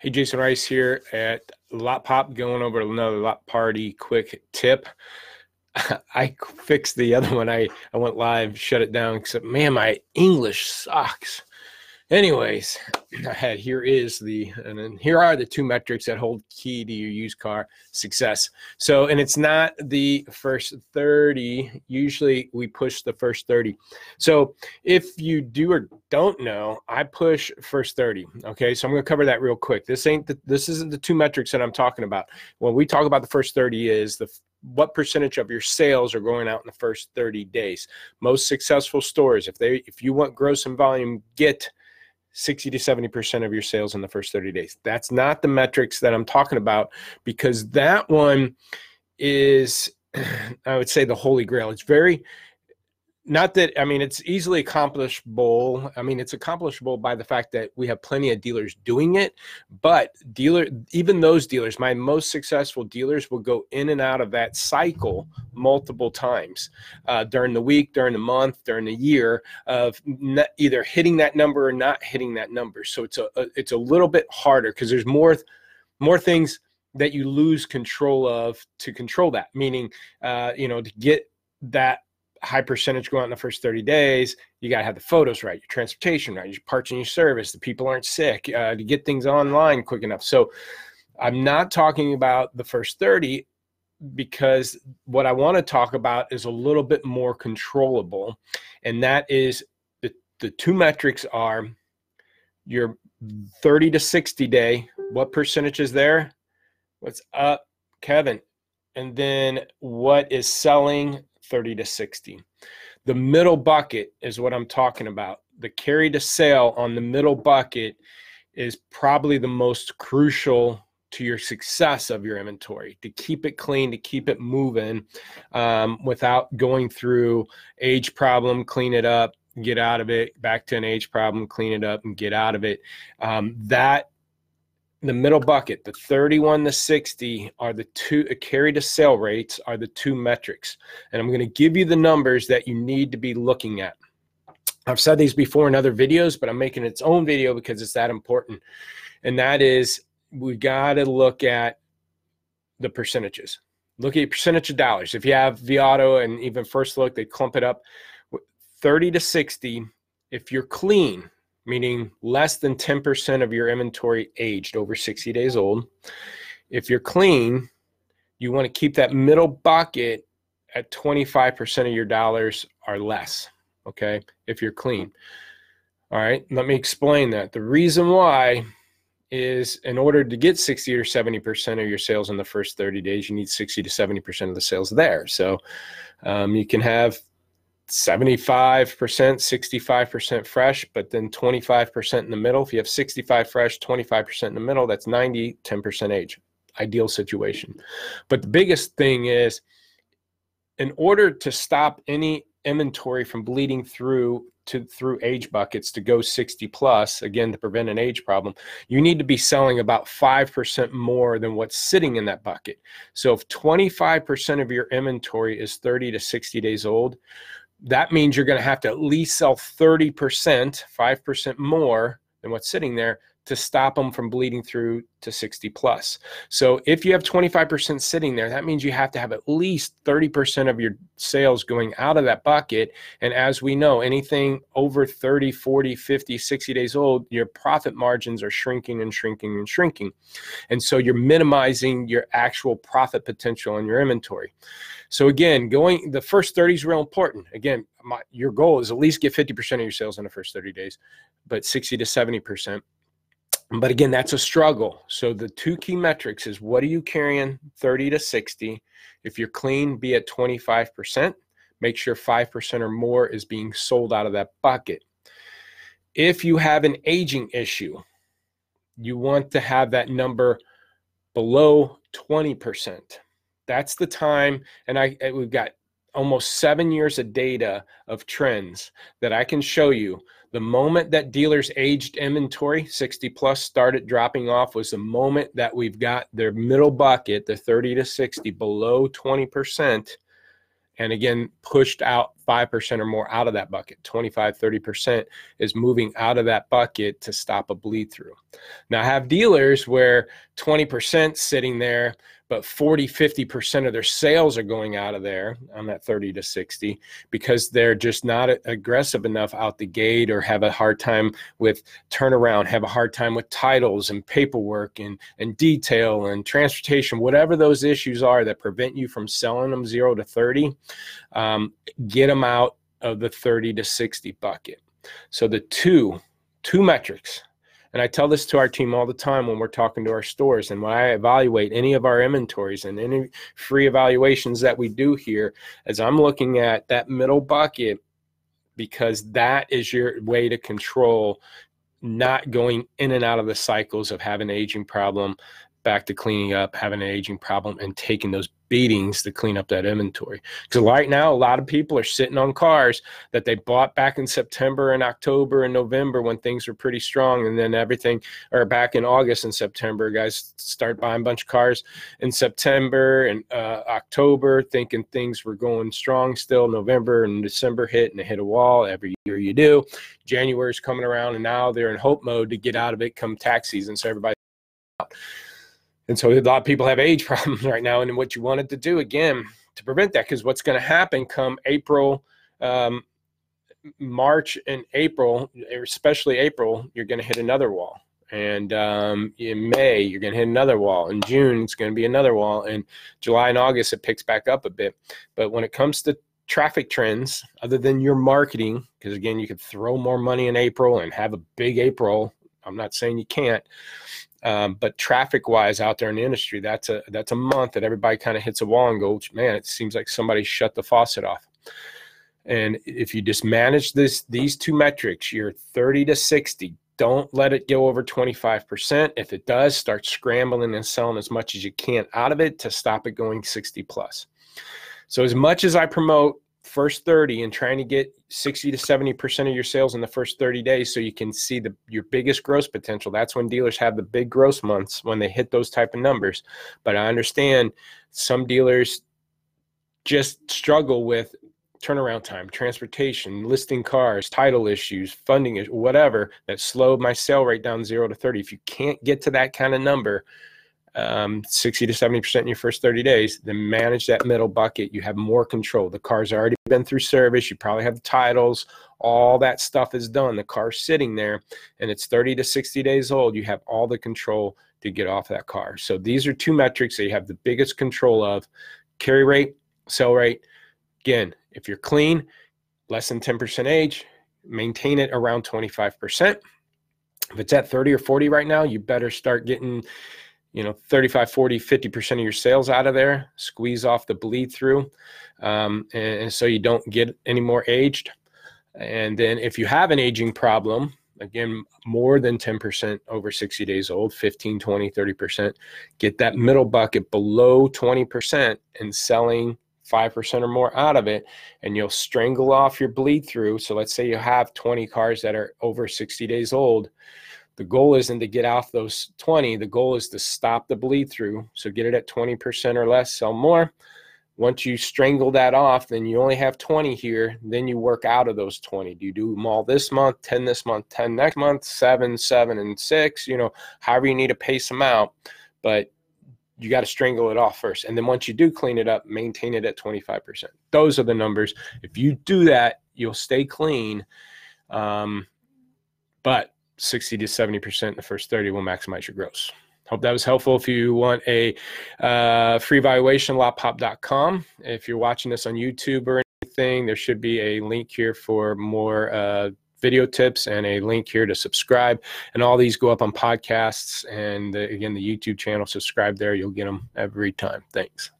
Hey, Jason Rice here at LotPop, going over another Lot Party quick tip. I fixed the other one. I, I went live, shut it down, except man, my English sucks. Anyways, I had here is the and then here are the two metrics that hold key to your used car success. So, and it's not the first 30. Usually we push the first 30. So, if you do or don't know, I push first 30. Okay, so I'm to cover that real quick. This ain't the, this isn't the two metrics that I'm talking about. When we talk about the first 30 is the what percentage of your sales are going out in the first 30 days. Most successful stores, if they if you want gross and volume, get 60 to 70% of your sales in the first 30 days. That's not the metrics that I'm talking about because that one is, I would say, the holy grail. It's very, not that i mean it's easily accomplishable i mean it's accomplishable by the fact that we have plenty of dealers doing it but dealer even those dealers my most successful dealers will go in and out of that cycle multiple times uh, during the week during the month during the year of either hitting that number or not hitting that number. So it's a, a it's a little bit harder because there's more more things that you lose control of to control that meaning uh, you know to get that high percentage go out in the first 30 days. You got to have the photos right, your transportation right, your parts and your service. The people aren't sick uh, to get things online quick enough. So I'm not talking about the first 30 because what I want to talk about is a little bit more controllable. And that is the, the two metrics are your 30 to 60 day. What percentage is there? What's up, Kevin? And then what is selling 30 to 60. The middle bucket is what I'm talking about. The carry to sale on the middle bucket is probably the most crucial to your success of your inventory to keep it clean to keep it moving um, without going through age problem clean it up get out of it back to an age problem clean it up and get out of it um, that the middle bucket, the 31 to 60 are the two uh, carry to sale rates are the two metrics. And I'm going to give you the numbers that you need to be looking at. I've said these before in other videos, but I'm making its own video because it's that important. And that is we got to look at the percentages. Look at percentage of dollars. If you have vAuto and even FirstLook, they clump it up 30 to 60. If you're clean, meaning less than 10% of your inventory aged over 60 days old. If you're clean, you want to keep that middle bucket at 25% of your dollars or less. Okay. If you're clean. All right. Let me explain that. The reason why is in order to get 60 or 70% of your sales in the first 30 days, you need 60 to 70% of the sales there. So um, you can have 75%, 65% fresh, but then 25% in the middle. If you have 65 fresh, 25% in the middle, that's 90, 10% age. Ideal situation. But the biggest thing is in order to stop any inventory from bleeding through to through age buckets to go 60 plus again to prevent an age problem you need to be selling about 5% more than what's sitting in that bucket so if 25% of your inventory is 30 to 60 days old that means you're going to have to at least sell 30%, 5% more than what's sitting there to stop them from bleeding through to 60 plus. So if you have 25% sitting there, that means you have to have at least 30% of your sales going out of that bucket. And as we know, anything over 30, 40, 50, 60 days old, your profit margins are shrinking and shrinking and shrinking. And so you're minimizing your actual profit potential in your inventory. So again, going the first 30 is real important. Again, my, your goal is at least get 50% of your sales in the first 30 days, but 60 to 70%. But again, that's a struggle. So the two key metrics is what are you carrying 30 to 60? If you're clean, be at 25%. Make sure 5% or more is being sold out of that bucket. If you have an aging issue, you want to have that number below 20% that's the time and i eh, we've got almost seven years of data of trends that i can show you the moment that dealers aged inventory 60 plus started dropping off was the moment that we've got their middle bucket the 30 to 60 below 20% and again pushed out 5% or more out of that bucket. 25 30% is moving out of that bucket to stop a bleed through. Now i have dealers where 20% sitting there but 40 50% of their sales are going out of there on that 30 to 60 because they're just not aggressive enough out the gate or have a hard time with turnaround have a hard time with titles and paperwork and, and detail and transportation whatever those issues are that prevent you from selling them 0 to 30 um, get them out of the 30 to 60 bucket. So the two two metrics and I tell this to our team all the time when we're talking to our stores and when I evaluate any of our inventories and any free evaluations that we do here, as I'm looking at that middle bucket, because that is your way to control not going in and out of the cycles of having an aging problem back to cleaning up, having an aging problem, and taking those beatings to clean up that inventory. Because right now, a lot of people are sitting on cars that they bought back in September and October and November when things were pretty strong, and then everything, or back in August and September, guys start buying a bunch of cars in September and uh, October, thinking things were going strong still. November and December hit, and they hit a wall. Every year you do. January's coming around, and now they're in hope mode to get out of it come tax season. So everybody out. And so a lot of people have age problems right now. And what you wanted to do again to prevent that, because what's going to happen come April, um, March and April, especially April, you're going to hit another wall. And um, in May, you're going to hit another wall. In June, it's going to be another wall. And July and August, it picks back up a bit. But when it comes to traffic trends, other than your marketing, because again, you could throw more money in April and have a big April. I'm not saying you can't, um, but traffic wise out there in the industry, that's a that's a month that everybody kind of hits a wall and goes, man, it seems like somebody shut the faucet off. And if you just manage this these two metrics, you're 30 to 60. Don't let it go over 25%. If it does, start scrambling and selling as much as you can out of it to stop it going 60 plus. So as much as I promote first 30 and trying to get 60 to 70% of your sales in the first 30 days so you can see the your biggest gross potential. That's when dealers have the big gross months when they hit those type of numbers. But i understand some dealers just struggle with turnaround time transportation listing cars title issues funding whatever that slowed my sale rate down 0 to 30 if you can't get to that kind of number um, 60 to 70% in your first 30 days, then manage that middle bucket. You have more control. The car's already been through service. You probably have the titles. All that stuff is done. The car's sitting there and it's 30 to 60 days old. You have all the control to get off that car. So these are two metrics that you have the biggest control of carry rate, sell rate. Again, if you're clean, less than 10% age, maintain it around 25%. If it's at 30 or 40 right now, you better start getting you know 35 40 50% of your sales out of there squeeze off the bleed through um, and, and, so you don't get any more aged. And then if you have an aging problem again more than 10% over 60 days old 15 20 30% get that middle bucket below 20% and selling 5% or more out of it and you'll strangle off your bleed through. So let's say you have 20 cars that are over 60 days old the goal isn't to get off those 20 the goal is to stop the bleed through. So get it at 20% or less sell more. Once you strangle that off then you only have 20 here then you work out of those 20 do you do them all this month 10 this month 10 next month 7 7 and 6 you know however you need to pace them out. But you got to strangle it off first. And then once you do clean it up maintain it at 25% those are the numbers. If you do that you'll stay clean. Um, but 60 to 70% in the first 30 will maximize your gross. Hope that was helpful. If you want a uh, free valuation, lotpop.com. If you're watching this on YouTube or anything, there should be a link here for more uh, video tips and a link here to subscribe. And all these go up on podcasts. And the, again, the YouTube channel, subscribe there. You'll get them every time. Thanks.